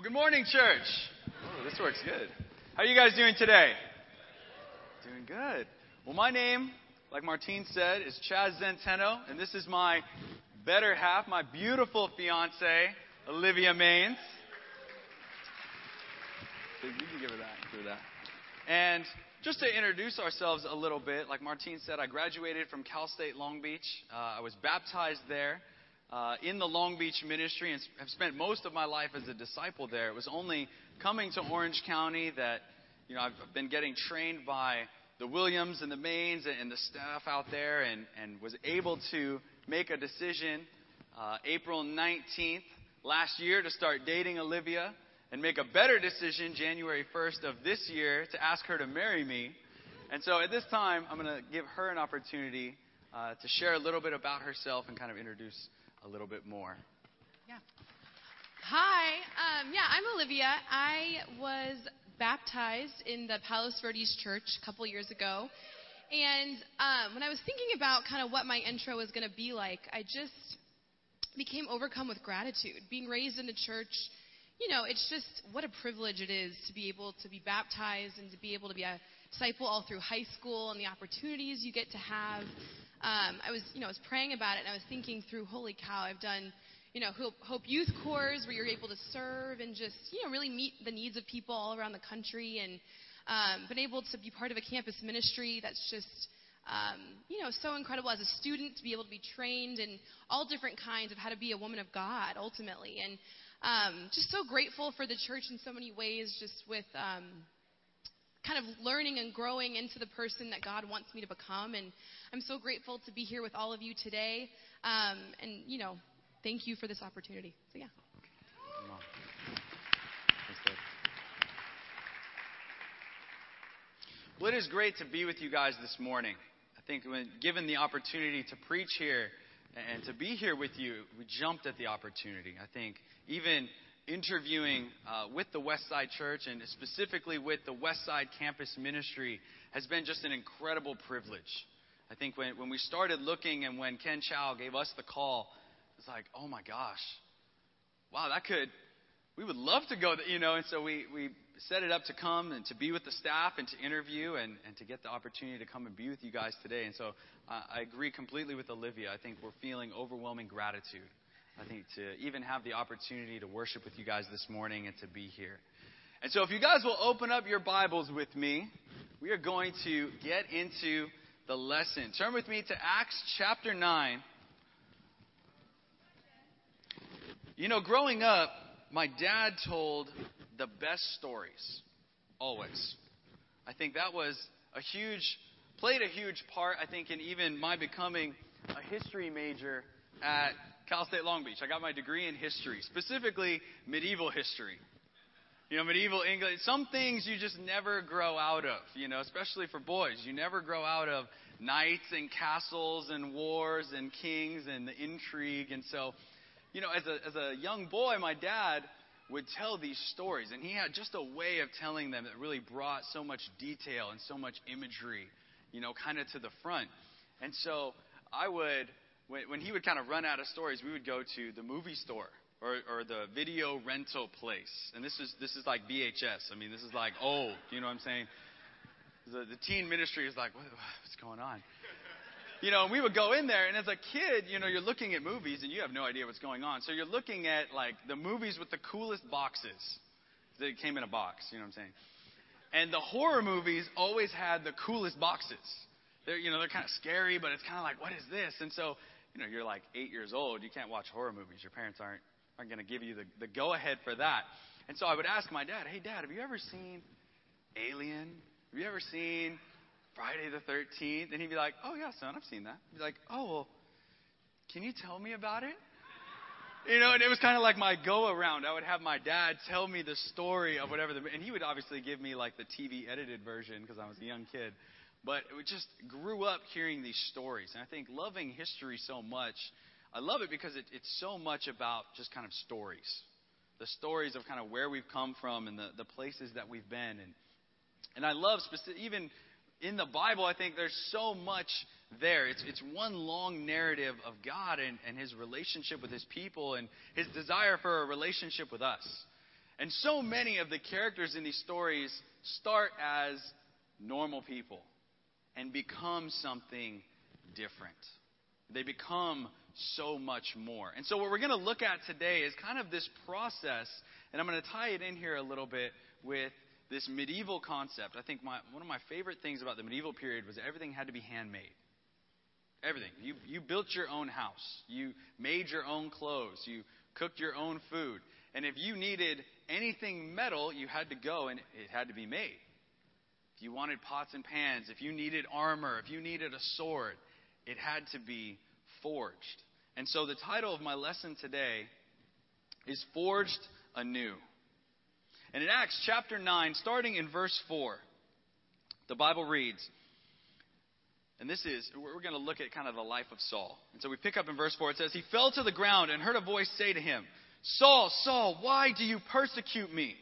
Well, good morning, church. Oh, this works good. How are you guys doing today? Doing good. Well, my name, like Martine said, is Chaz Zenteno, and this is my better half, my beautiful fiance, Olivia Maines. You can give her that. Give her that. And just to introduce ourselves a little bit, like Martine said, I graduated from Cal State Long Beach. Uh, I was baptized there uh, in the Long Beach ministry and have spent most of my life as a disciple there. It was only coming to Orange County that you know I've been getting trained by the Williams and the Maines and the staff out there, and, and was able to make a decision uh, April 19th last year to start dating Olivia, and make a better decision January 1st of this year to ask her to marry me. And so at this time, I'm going to give her an opportunity uh, to share a little bit about herself and kind of introduce a little bit more. Yeah. Hi. Um, yeah, I'm Olivia. I was baptized in the Palos Verdes Church a couple years ago. And um, when I was thinking about kind of what my intro was going to be like, I just became overcome with gratitude. Being raised in the church, you know, it's just what a privilege it is to be able to be baptized and to be able to be a disciple all through high school and the opportunities you get to have um, I was, you know, I was praying about it and I was thinking through, holy cow, I've done, you know, Hope, Youth Corps where you're able to serve and just, you know, really meet the needs of people all around the country and um, been able to be part of a campus ministry that's just, um, you know, so incredible as a student to be able to be trained in all different kinds of how to be a woman of God ultimately. And um, just so grateful for the church in so many ways, just with um, kind of learning and growing into the person that God wants me to become. And I'm so grateful to be here with all of you today. Um, and, you know, thank you for this opportunity. So, yeah. Well, it is great to be with you guys this morning. I think when given the opportunity to preach here and to be here with you, we jumped at the opportunity. I think even interviewing uh, with the Westside Church and specifically with the Westside Campus Ministry has been just an incredible privilege. I think when, when we started looking and when Ken Chow gave us the call, it's like, oh my gosh, wow, that could, we would love to go, you know, and so we, we set it up to come and to be with the staff and to interview and, and to get the opportunity to come and be with you guys today. And so uh, I agree completely with Olivia. I think we're feeling overwhelming gratitude I think, to even have the opportunity to worship with you guys this morning and to be here. And so, if you guys will open up your Bibles with me, we are going to get into the lesson. Turn with me to Acts chapter 9. You know, growing up, my dad told the best stories, always. I think that was a huge, played a huge part, I think, in even my becoming a history major at Cal State Long Beach. I got my degree in history, specifically medieval history. You know, medieval England. Some things you just never grow out of, you know, especially for boys. You never grow out of knights and castles and wars and kings and the intrigue. And so, you know, as a, as a young boy, my dad would tell these stories. And he had just a way of telling them that really brought so much detail and so much imagery, you know, kind of to the front. And so I would when, when he would kind of run out of stories, we would go to the movie store or, or the video rental place. And this is this is like VHS. I mean, this is like old. You know what I'm saying? The, the teen ministry is like, what, what's going on? You know, we would go in there, and as a kid, you know, you're looking at movies and you have no idea what's going on. So you're looking at like the movies with the coolest boxes. They came in a box. You know what I'm saying? And the horror movies always had the coolest boxes. They're, you know, they're kind of scary, but it's kind of like, what is this? And so you know, you're like eight years old, you can't watch horror movies. Your parents aren't, aren't going to give you the, the go ahead for that. And so I would ask my dad, hey, dad, have you ever seen Alien? Have you ever seen Friday the 13th? And he'd be like, oh, yeah, son, I've seen that. He'd be like, oh, well, can you tell me about it? You know, and it was kind of like my go around. I would have my dad tell me the story of whatever the, and he would obviously give me like the TV edited version because I was a young kid. But we just grew up hearing these stories. And I think loving history so much, I love it because it, it's so much about just kind of stories. The stories of kind of where we've come from and the, the places that we've been. And, and I love, specific, even in the Bible, I think there's so much there. It's, it's one long narrative of God and, and his relationship with his people and his desire for a relationship with us. And so many of the characters in these stories start as normal people and become something different. They become so much more. And so, what we're going to look at today is kind of this process, and I'm going to tie it in here a little bit with this medieval concept. I think my, one of my favorite things about the medieval period was everything had to be handmade. Everything. You, you built your own house, you made your own clothes, you cooked your own food. And if you needed anything metal, you had to go and it had to be made. If you wanted pots and pans, if you needed armor, if you needed a sword, it had to be forged. And so the title of my lesson today is Forged Anew. And in Acts chapter 9, starting in verse 4, the Bible reads, and this is, we're going to look at kind of the life of Saul. And so we pick up in verse 4. It says, He fell to the ground and heard a voice say to him, Saul, Saul, why do you persecute me?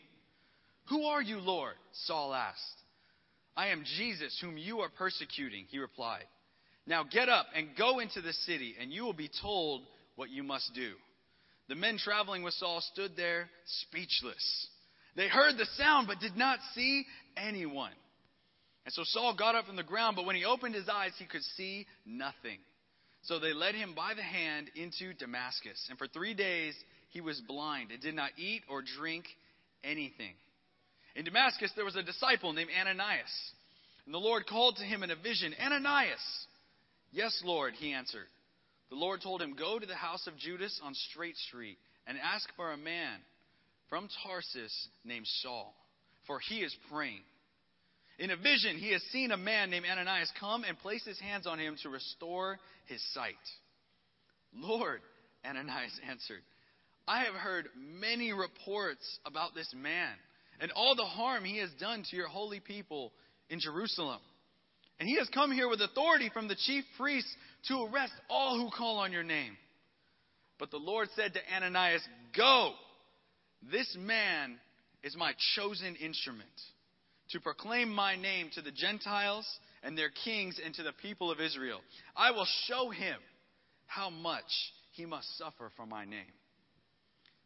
Who are you, Lord? Saul asked. I am Jesus, whom you are persecuting, he replied. Now get up and go into the city, and you will be told what you must do. The men traveling with Saul stood there speechless. They heard the sound, but did not see anyone. And so Saul got up from the ground, but when he opened his eyes, he could see nothing. So they led him by the hand into Damascus. And for three days he was blind and did not eat or drink anything. In Damascus there was a disciple named Ananias. And the Lord called to him in a vision, Ananias! Yes, Lord, he answered. The Lord told him, Go to the house of Judas on Straight Street and ask for a man from Tarsus named Saul, for he is praying. In a vision, he has seen a man named Ananias come and place his hands on him to restore his sight. Lord, Ananias answered, I have heard many reports about this man and all the harm he has done to your holy people in Jerusalem. And he has come here with authority from the chief priests to arrest all who call on your name. But the Lord said to Ananias, Go! This man is my chosen instrument to proclaim my name to the Gentiles and their kings and to the people of Israel. I will show him how much he must suffer for my name.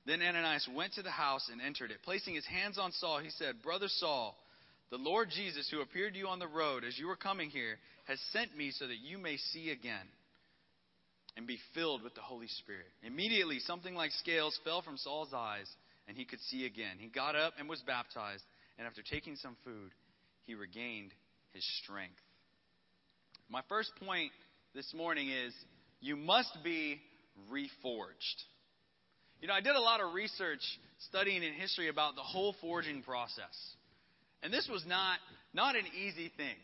Then Ananias went to the house and entered it. Placing his hands on Saul, he said, Brother Saul, the Lord Jesus, who appeared to you on the road as you were coming here, has sent me so that you may see again and be filled with the Holy Spirit. Immediately, something like scales fell from Saul's eyes, and he could see again. He got up and was baptized, and after taking some food, he regained his strength. My first point this morning is you must be reforged. You know, I did a lot of research studying in history about the whole forging process. And this was not, not an easy thing.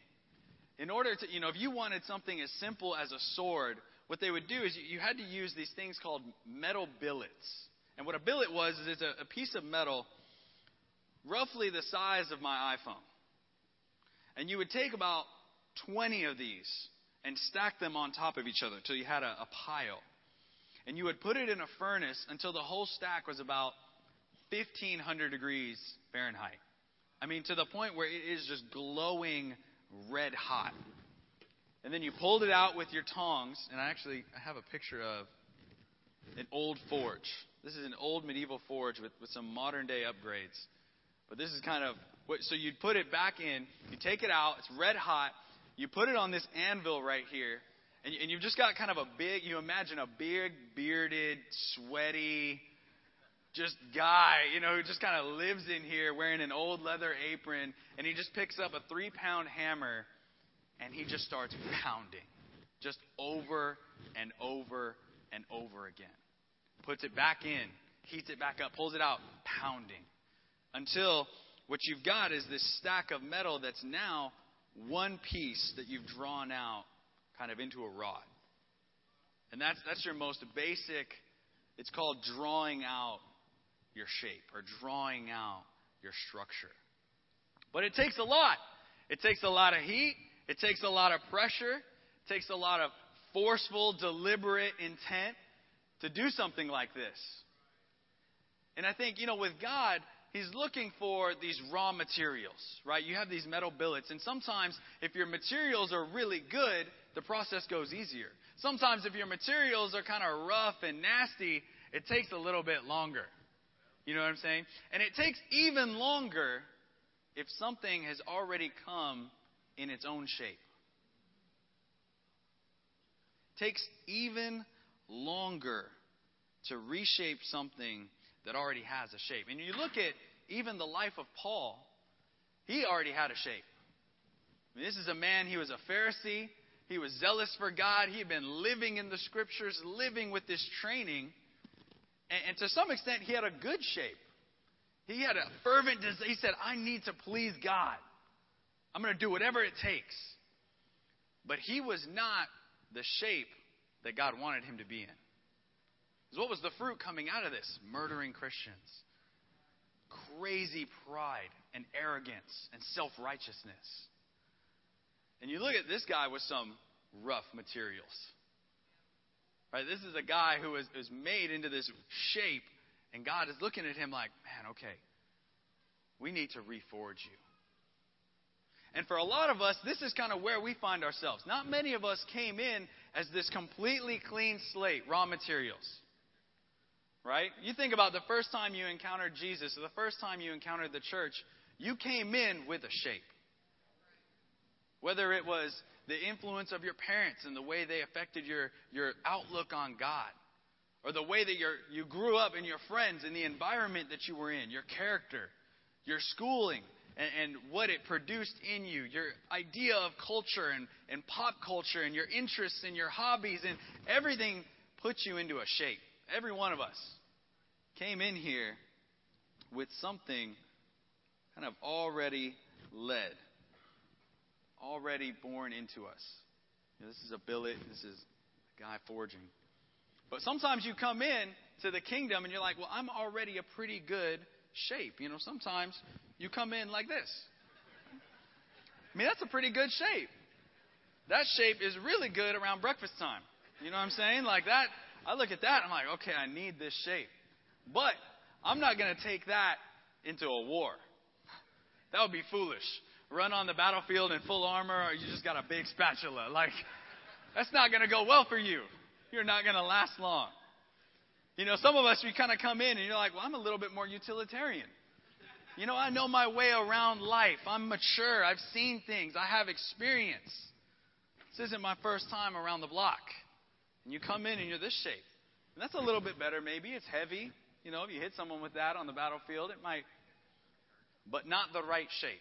In order to, you know, if you wanted something as simple as a sword, what they would do is you, you had to use these things called metal billets. And what a billet was is it's a, a piece of metal roughly the size of my iPhone. And you would take about 20 of these and stack them on top of each other until you had a, a pile. And you would put it in a furnace until the whole stack was about 1500 degrees Fahrenheit. I mean, to the point where it is just glowing red hot. And then you pulled it out with your tongs, and I actually I have a picture of an old forge. This is an old medieval forge with, with some modern day upgrades. But this is kind of what, so you'd put it back in, you take it out, it's red hot, you put it on this anvil right here, and, you, and you've just got kind of a big, you imagine a big, bearded, sweaty, just guy, you know, who just kind of lives in here wearing an old leather apron, and he just picks up a three pound hammer and he just starts pounding, just over and over and over again. Puts it back in, heats it back up, pulls it out, pounding. Until what you've got is this stack of metal that's now one piece that you've drawn out kind of into a rod. And that's, that's your most basic, it's called drawing out your shape or drawing out your structure. But it takes a lot. It takes a lot of heat. It takes a lot of pressure. It takes a lot of forceful, deliberate intent to do something like this. And I think, you know, with God, He's looking for these raw materials, right? You have these metal billets, and sometimes if your materials are really good, the process goes easier. Sometimes if your materials are kind of rough and nasty, it takes a little bit longer. You know what I'm saying? And it takes even longer if something has already come in its own shape. It takes even longer to reshape something that already has a shape. And you look at even the life of Paul, he already had a shape. I mean, this is a man, he was a Pharisee, he was zealous for God, he had been living in the scriptures, living with this training. And, and to some extent, he had a good shape. He had a fervent desire. He said, I need to please God. I'm going to do whatever it takes. But he was not the shape that God wanted him to be in. What was the fruit coming out of this? Murdering Christians, crazy pride and arrogance and self righteousness. And you look at this guy with some rough materials. Right? This is a guy who was, was made into this shape, and God is looking at him like, man, okay, we need to reforge you. And for a lot of us, this is kind of where we find ourselves. Not many of us came in as this completely clean slate, raw materials. Right? You think about the first time you encountered Jesus, or the first time you encountered the church, you came in with a shape. Whether it was the influence of your parents and the way they affected your, your outlook on God, or the way that you grew up and your friends and the environment that you were in, your character, your schooling, and, and what it produced in you, your idea of culture and, and pop culture, and your interests and your hobbies, and everything puts you into a shape. Every one of us came in here with something kind of already led, already born into us. You know, this is a billet, this is a guy forging. But sometimes you come in to the kingdom and you're like, well, I'm already a pretty good shape. You know, sometimes you come in like this. I mean, that's a pretty good shape. That shape is really good around breakfast time. You know what I'm saying? Like that, I look at that, I'm like, okay, I need this shape. But I'm not going to take that into a war. That would be foolish. Run on the battlefield in full armor, or you just got a big spatula. Like, that's not going to go well for you. You're not going to last long. You know, some of us, we kind of come in and you're like, well, I'm a little bit more utilitarian. You know, I know my way around life. I'm mature. I've seen things. I have experience. This isn't my first time around the block. And you come in and you're this shape. And that's a little bit better, maybe. It's heavy. You know, if you hit someone with that on the battlefield, it might, but not the right shape.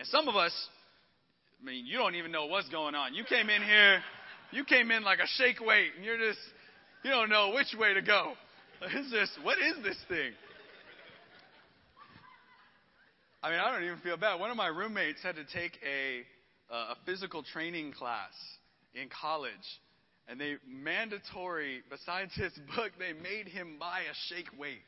And some of us, I mean, you don't even know what's going on. You came in here, you came in like a shake weight, and you're just, you don't know which way to go. What is this? What is this thing? I mean, I don't even feel bad. One of my roommates had to take a, uh, a physical training class in college. And they mandatory, besides his book, they made him buy a shake weight.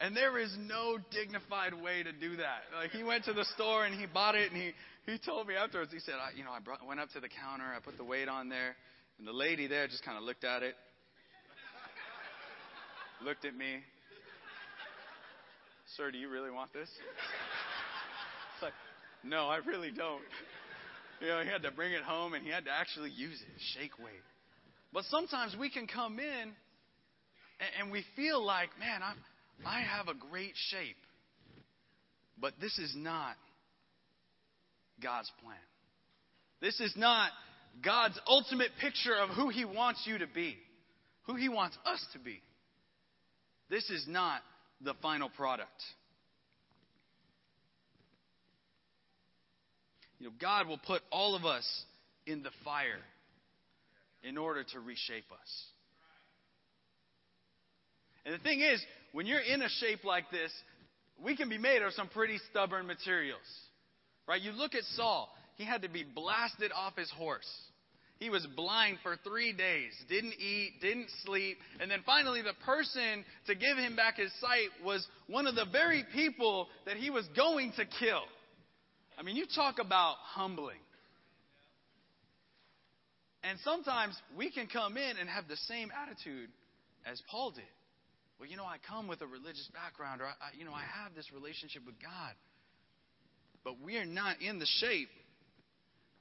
And there is no dignified way to do that. Like he went to the store and he bought it and he, he told me afterwards, he said, I, you know, I brought, went up to the counter, I put the weight on there, and the lady there just kind of looked at it, looked at me, Sir, do you really want this? It's like, No, I really don't. You know, he had to bring it home and he had to actually use it, shake weight. But sometimes we can come in and, we feel like, man, I'm, I have a great shape. But this is not God's plan. This is not God's ultimate picture of who He wants you to be, who He wants us to be. This is not the final product. You know, God will put all of us in the fire in order to reshape us. And the thing is, when you're in a shape like this, we can be made of some pretty stubborn materials. Right? You look at Saul, he had to be blasted off his horse. He was blind for three days, didn't eat, didn't sleep. And then finally, the person to give him back his sight was one of the very people that he was going to kill. I mean, you talk about humbling. And sometimes we can come in and have the same attitude as Paul did. Well, you know, I come with a religious background, or, I, you know, I have this relationship with God. But we are not in the shape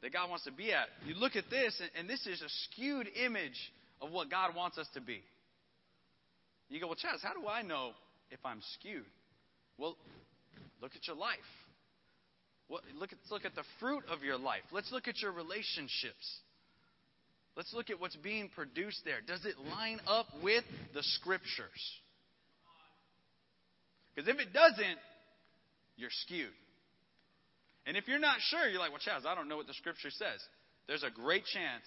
that God wants to be at. You look at this, and this is a skewed image of what God wants us to be. You go, well, Chaz, how do I know if I'm skewed? Well, look at your life. What, look at, let's look at the fruit of your life. Let's look at your relationships. Let's look at what's being produced there. Does it line up with the scriptures? Because if it doesn't, you're skewed. And if you're not sure, you're like, well, Chaz, I don't know what the scripture says. There's a great chance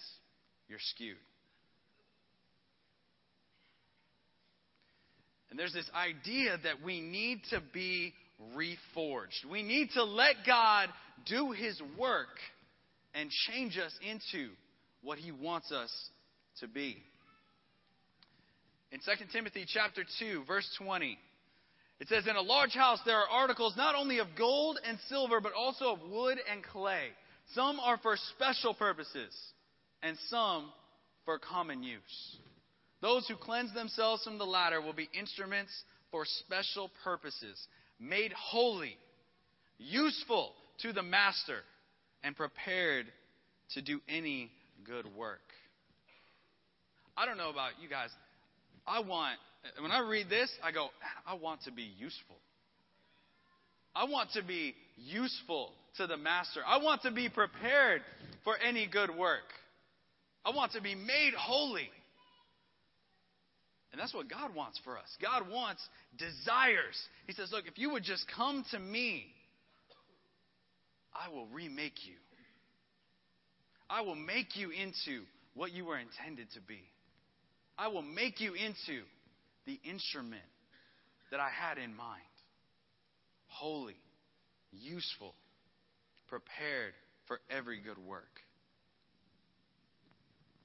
you're skewed. And there's this idea that we need to be reforged. We need to let God do His work and change us into what He wants us to be. In 2 Timothy chapter 2, verse 20, it says, In a large house there are articles not only of gold and silver, but also of wood and clay. Some are for special purposes, and some for common use. Those who cleanse themselves from the latter will be instruments for special purposes, made holy, useful to the master, and prepared to do any good work. I don't know about you guys. I want, when I read this, I go, I want to be useful. I want to be useful to the master. I want to be prepared for any good work. I want to be made holy. And that's what God wants for us. God wants desires. He says, Look, if you would just come to me, I will remake you. I will make you into what you were intended to be. I will make you into the instrument that I had in mind holy, useful, prepared for every good work.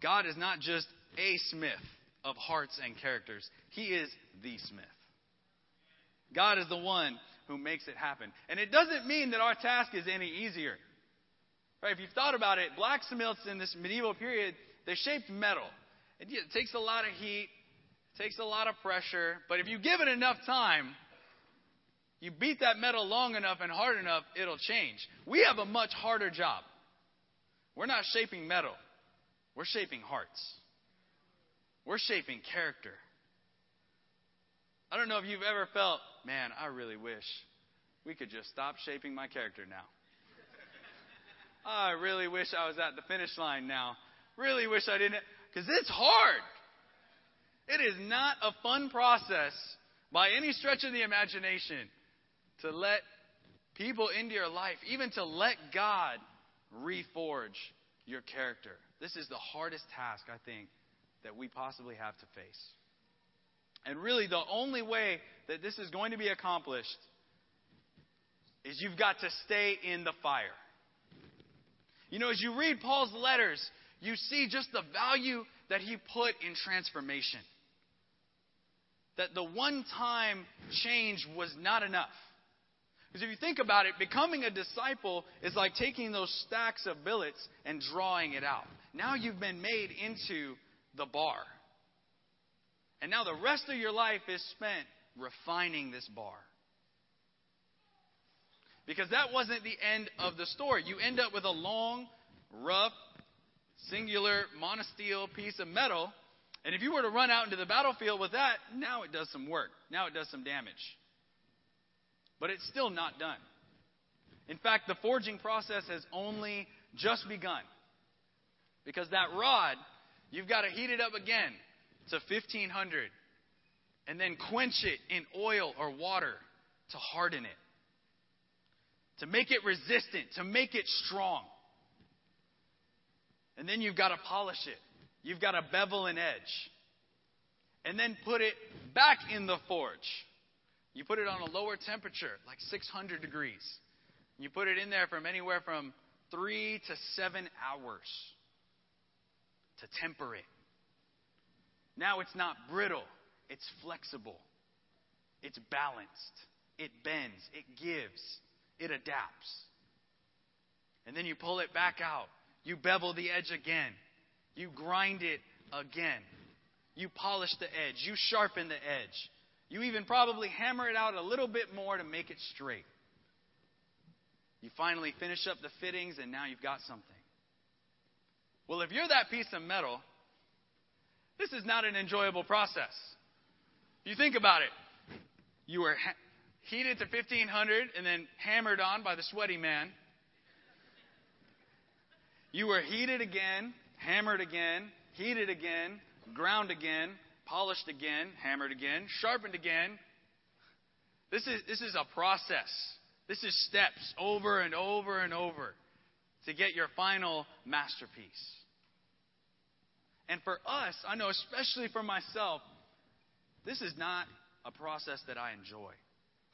God is not just a smith of hearts and characters, He is the smith. God is the one who makes it happen. And it doesn't mean that our task is any easier. Right? If you've thought about it, blacksmiths in this medieval period, they shaped metal. It takes a lot of heat, takes a lot of pressure, but if you give it enough time, you beat that metal long enough and hard enough, it'll change. We have a much harder job. We're not shaping metal, we're shaping hearts. We're shaping character. I don't know if you've ever felt, man, I really wish we could just stop shaping my character now. I really wish I was at the finish line now. Really wish I didn't. Because it's hard. It is not a fun process by any stretch of the imagination to let people into your life, even to let God reforge your character. This is the hardest task, I think, that we possibly have to face. And really, the only way that this is going to be accomplished is you've got to stay in the fire. You know, as you read Paul's letters, you see just the value that he put in transformation. That the one time change was not enough. Because if you think about it, becoming a disciple is like taking those stacks of billets and drawing it out. Now you've been made into the bar. And now the rest of your life is spent refining this bar. Because that wasn't the end of the story. You end up with a long, rough, singular monosteel piece of metal. And if you were to run out into the battlefield with that, now it does some work. Now it does some damage. But it's still not done. In fact, the forging process has only just begun. Because that rod You've got to heat it up again to 1500 and then quench it in oil or water to harden it, to make it resistant, to make it strong. And then you've got to polish it. You've got to bevel an edge. And then put it back in the forge. You put it on a lower temperature, like 600 degrees. You put it in there from anywhere from three to seven hours to temper it. Now it's not brittle, it's flexible, it's balanced, it bends, it gives, it adapts. And then you pull it back out. You bevel the edge again. You grind it again. You polish the edge. You sharpen the edge. You even probably hammer it out a little bit more to make it straight. You finally finish up the fittings, and now you've got something. Well, if you're that piece of metal, this is not an enjoyable process. You think about it. You were ha- heated to 1500 and then hammered on by the sweaty man. You were heated again, hammered again, heated again, ground again, polished again, hammered again, sharpened again. This is, this is a process. This is steps over and over and over to get your final masterpiece. And for us, I know especially for myself, this is not a process that I enjoy.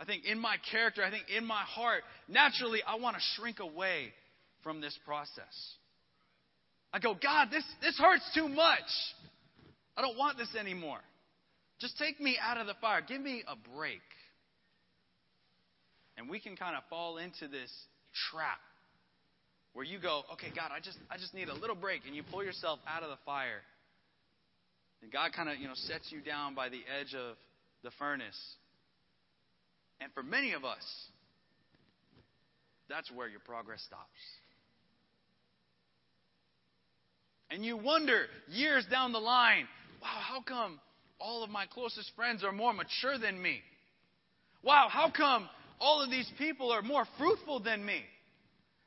I think in my character, I think in my heart, naturally, I want to shrink away from this process. I go, God, this, this hurts too much. I don't want this anymore. Just take me out of the fire. Give me a break. And we can kind of fall into this trap where you go, okay, God, I just, I just need a little break, and you pull yourself out of the fire. And God kind of, you know, sets you down by the edge of the furnace. And for many of us, that's where your progress stops. And you wonder years down the line, wow, how come all of my closest friends are more mature than me? Wow, how come all of these people are more fruitful than me?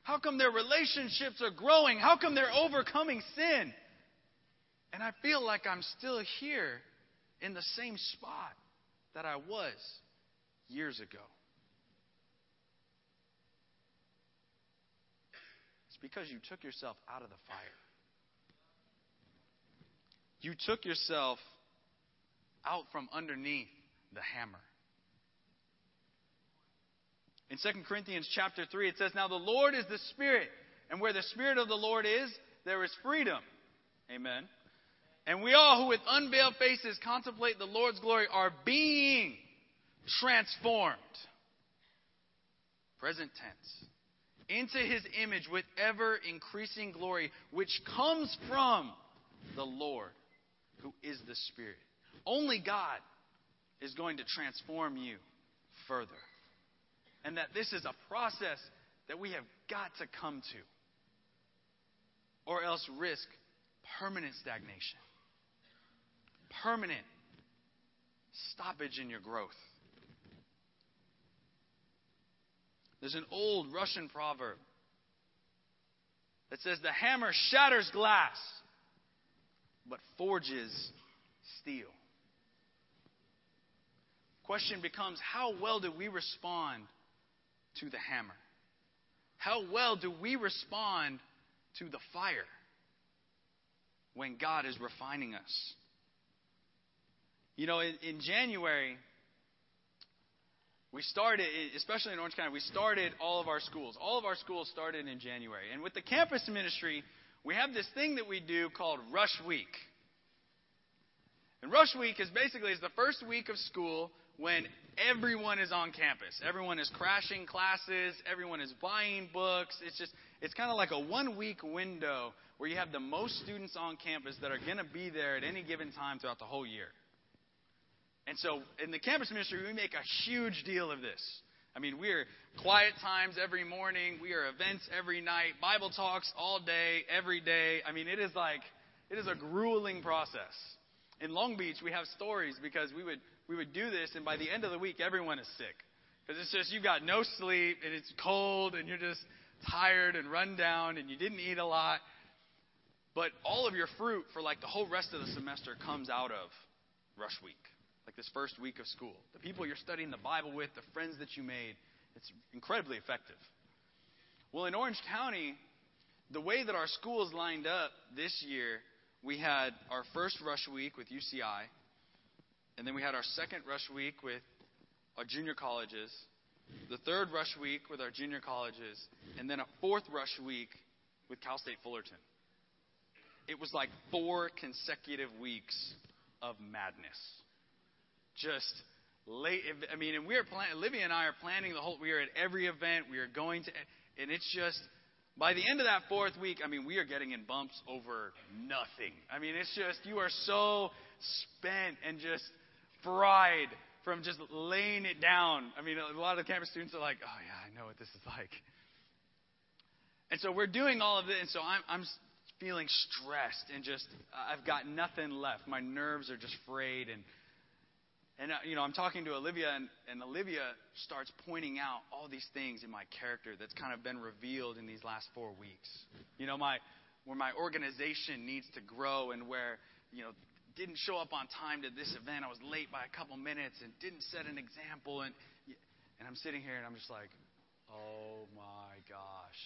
How come their relationships are growing? How come they're overcoming sin? And I feel like I'm still here in the same spot that I was years ago. It's because you took yourself out of the fire. You took yourself out from underneath the hammer. In 2 Corinthians chapter 3, it says, Now the Lord is the Spirit, and where the Spirit of the Lord is, there is freedom. Amen. And we all who with unveiled faces contemplate the Lord's glory are being transformed. Present tense. Into his image with ever increasing glory, which comes from the Lord who is the Spirit. Only God is going to transform you further. And that this is a process that we have got to come to, or else risk permanent stagnation, permanent stoppage in your growth. There's an old Russian proverb that says, The hammer shatters glass, but forges steel. Question becomes how well do we respond to the hammer? How well do we respond to the fire when God is refining us? You know, in, in January, we started, especially in Orange County, we started all of our schools. All of our schools started in January. And with the campus ministry, we have this thing that we do called Rush Week. And Rush Week is basically is the first week of school when everyone is on campus. Everyone is crashing classes, everyone is buying books. It's just it's kind of like a one week window where you have the most students on campus that are going to be there at any given time throughout the whole year. And so in the campus ministry, we make a huge deal of this. I mean, we are quiet times every morning, we are events every night, Bible talks all day, every day. I mean, it is like it is a grueling process. In Long Beach, we have stories because we would we would do this, and by the end of the week, everyone is sick because it's just you've got no sleep and it's cold and you're just tired and run down and you didn't eat a lot. But all of your fruit for like the whole rest of the semester comes out of rush week like this first week of school. The people you're studying the Bible with, the friends that you made, it's incredibly effective. Well, in Orange County, the way that our schools lined up this year, we had our first rush week with UCI, and then we had our second rush week with our junior colleges, the third rush week with our junior colleges, and then a fourth rush week with Cal State Fullerton. It was like four consecutive weeks of madness just late. I mean, and we are planning. Olivia and I are planning the whole. We are at every event. We are going to, and it's just by the end of that fourth week. I mean, we are getting in bumps over nothing. I mean, it's just you are so spent and just fried from just laying it down. I mean, a lot of the campus students are like, "Oh yeah, I know what this is like." And so we're doing all of this, and so I'm, I'm feeling stressed and just I've got nothing left. My nerves are just frayed and and uh, you know, I'm talking to Olivia, and, and Olivia starts pointing out all these things in my character that's kind of been revealed in these last four weeks. You know, my where my organization needs to grow, and where you know didn't show up on time to this event. I was late by a couple minutes and didn't set an example. And, and I'm sitting here and I'm just like, oh my gosh.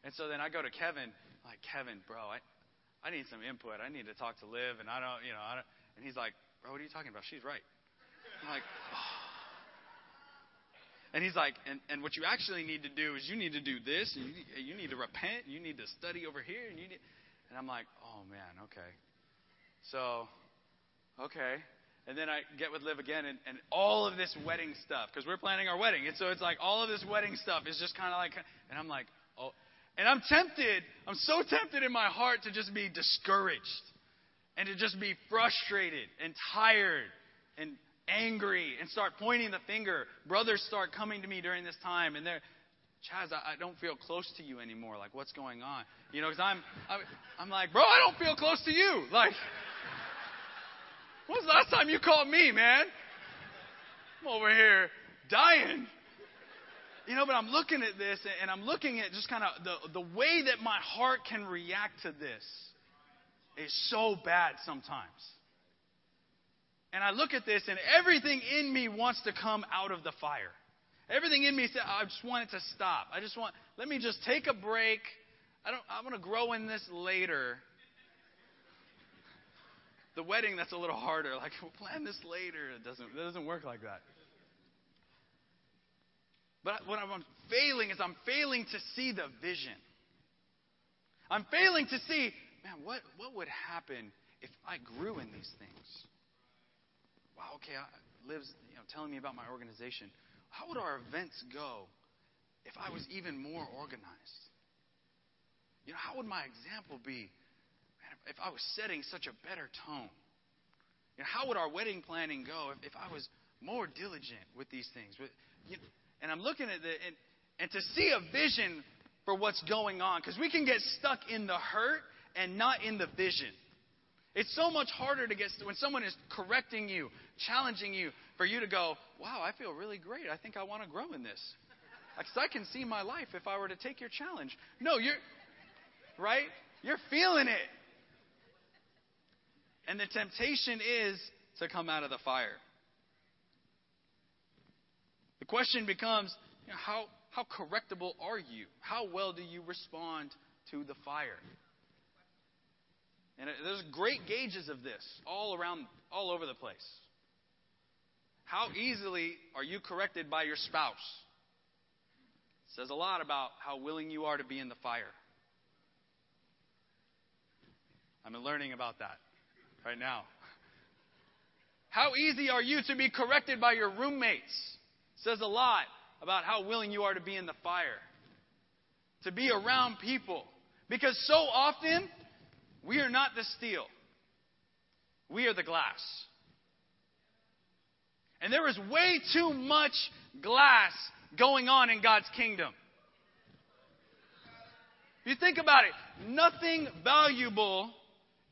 And so then I go to Kevin, like, Kevin, bro, I, I need some input. I need to talk to Liv. And I don't, you know, I don't. And he's like, bro, what are you talking about? She's right. I'm like, oh. And he's like, and, and what you actually need to do is you need to do this, and you, you need to repent, you need to study over here, and you need, and I'm like, oh man, okay. So, okay. And then I get with Liv again, and, and all of this wedding stuff, because we're planning our wedding. And so it's like all of this wedding stuff is just kind of like, and I'm like, oh. And I'm tempted, I'm so tempted in my heart to just be discouraged and to just be frustrated and tired and angry and start pointing the finger. Brothers start coming to me during this time, and they're, Chaz, I, I don't feel close to you anymore. Like, what's going on? You know, because I'm, I'm, I'm like, bro, I don't feel close to you. Like, When's the last time you called me, man? I'm over here dying. You know, but I'm looking at this and I'm looking at just kind of the, the way that my heart can react to this is so bad sometimes. And I look at this and everything in me wants to come out of the fire. Everything in me says, I just want it to stop. I just want, let me just take a break. I don't, I'm going to grow in this later the wedding, that's a little harder. Like, we'll plan this later. It doesn't, it doesn't work like that. But what I'm failing is I'm failing to see the vision. I'm failing to see, man, what, what would happen if I grew in these things? Wow, okay, I, Liv's you know, telling me about my organization. How would our events go if I was even more organized? You know, how would my example be if I was setting such a better tone? You know, how would our wedding planning go if, if I was more diligent with these things? With, you know, and I'm looking at it, and, and to see a vision for what's going on, because we can get stuck in the hurt and not in the vision. It's so much harder to get when someone is correcting you, challenging you, for you to go, "Wow, I feel really great. I think I want to grow in this." Because I can see my life if I were to take your challenge. No, you're right. You're feeling it. And the temptation is to come out of the fire. The question becomes you know, how, how correctable are you? How well do you respond to the fire? And there's great gauges of this all around, all over the place. How easily are you corrected by your spouse? It says a lot about how willing you are to be in the fire. I'm learning about that right now. How easy are you to be corrected by your roommates? Says a lot about how willing you are to be in the fire, to be around people. Because so often, we are not the steel, we are the glass. And there is way too much glass going on in God's kingdom. You think about it, nothing valuable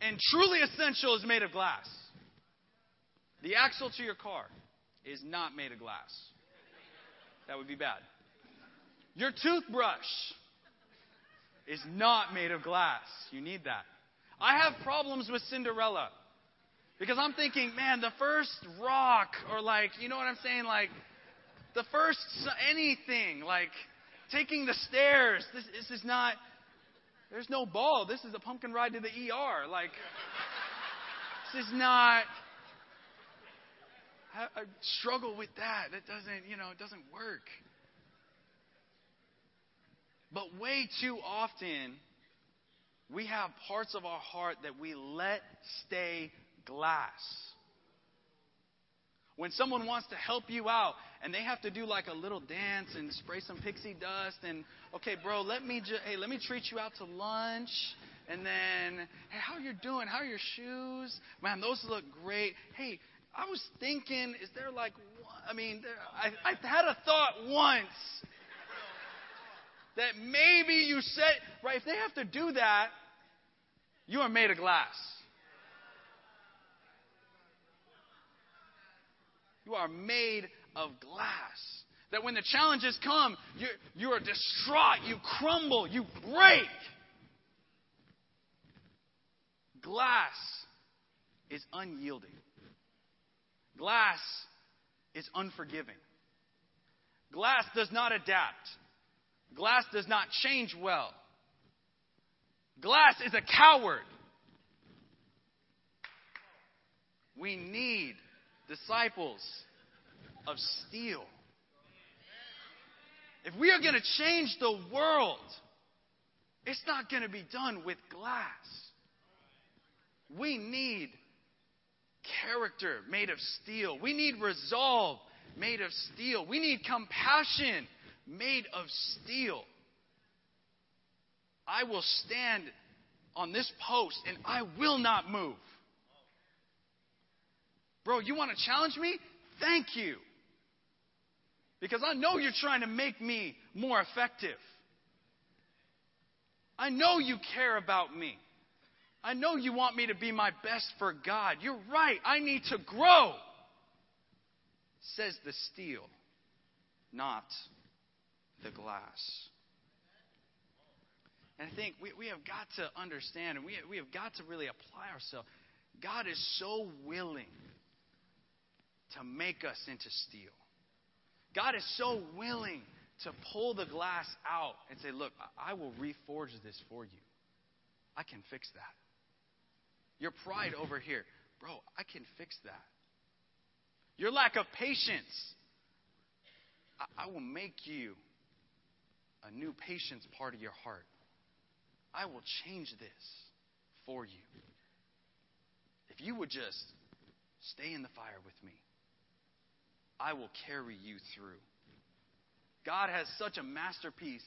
and truly essential is made of glass. The axle to your car is not made of glass. That would be bad. Your toothbrush is not made of glass. You need that. I have problems with Cinderella because I'm thinking, man, the first rock, or like, you know what I'm saying? Like, the first anything, like taking the stairs. This, this is not there's no ball. This is a pumpkin ride to the ER. Like, this is not. I, I struggle with that. That doesn't, you know, it doesn't work. But way too often, we have parts of our heart that we let stay glass. When someone wants to help you out and they have to do like a little dance and spray some pixie dust and okay, bro, let me ju- hey, let me treat you out to lunch. And then, hey, how you doing? How are your shoes? Man, those look great. Hey, I was thinking, is there like, I mean, I, I had a thought once that maybe you said, right? If they have to do that, you are made of glass. You are made of glass. That when the challenges come, you, you are distraught, you crumble, you break. Glass is unyielding. Glass is unforgiving. Glass does not adapt. Glass does not change well. Glass is a coward. We need disciples of steel. If we are going to change the world, it's not going to be done with glass. We need character made of steel. We need resolve made of steel. We need compassion made of steel. I will stand on this post and I will not move. Bro, you want to challenge me? Thank you. Because I know you're trying to make me more effective. I know you care about me. I know you want me to be my best for God. You're right. I need to grow. Says the steel, not the glass. And I think we, we have got to understand and we, we have got to really apply ourselves. God is so willing to make us into steel. God is so willing to pull the glass out and say, Look, I will reforge this for you. I can fix that. Your pride over here, bro, I can fix that. Your lack of patience, I, I will make you a new patience part of your heart. I will change this for you. If you would just stay in the fire with me, I will carry you through. God has such a masterpiece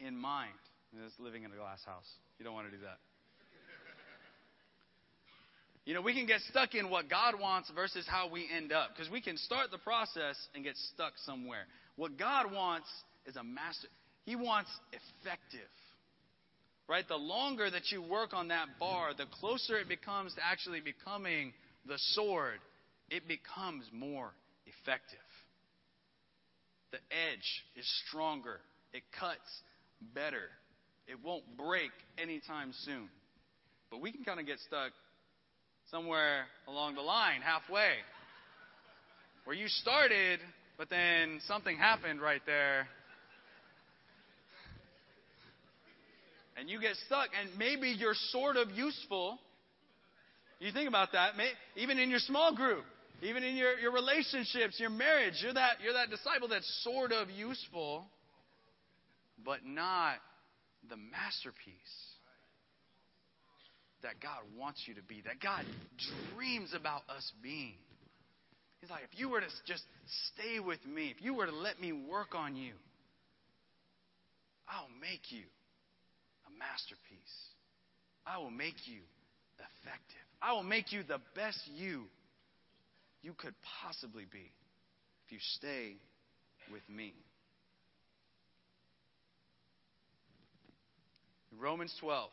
in mind. It's living in a glass house. You don't want to do that. You know, we can get stuck in what God wants versus how we end up. Because we can start the process and get stuck somewhere. What God wants is a master. He wants effective. Right? The longer that you work on that bar, the closer it becomes to actually becoming the sword, it becomes more effective. The edge is stronger. It cuts better. It won't break anytime soon. But we can kind of get stuck somewhere along the line, halfway, where you started, but then something happened right there. And you get stuck, and maybe you're sort of useful. You think about that, even in your small group, even in your, your relationships, your marriage, you're that, you're that disciple that's sort of useful, but not the masterpiece that God wants you to be, that God dreams about us being. He's like, if you were to just stay with me, if you were to let me work on you, I'll make you masterpiece. I will make you effective. I will make you the best you you could possibly be if you stay with me. Romans 12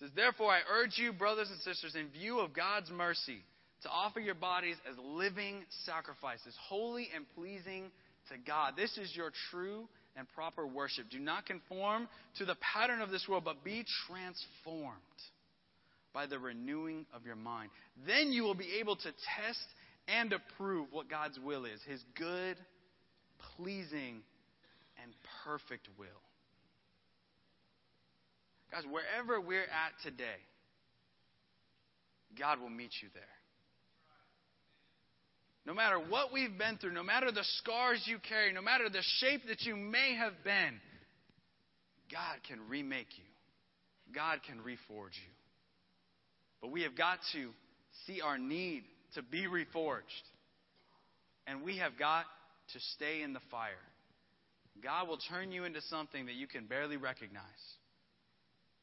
says, Therefore, I urge you, brothers and sisters, in view of God's mercy, to offer your bodies as living sacrifices, holy and pleasing to God. This is your true and proper worship. Do not conform to the pattern of this world, but be transformed by the renewing of your mind. Then you will be able to test and approve what God's will is his good, pleasing, and perfect will. Guys, wherever we're at today, God will meet you there. No matter what we've been through, no matter the scars you carry, no matter the shape that you may have been, God can remake you. God can reforge you. But we have got to see our need to be reforged. And we have got to stay in the fire. God will turn you into something that you can barely recognize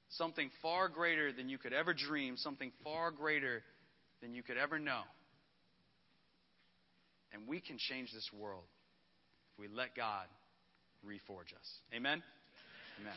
something far greater than you could ever dream, something far greater than you could ever know. And we can change this world if we let God reforge us. Amen? Amen.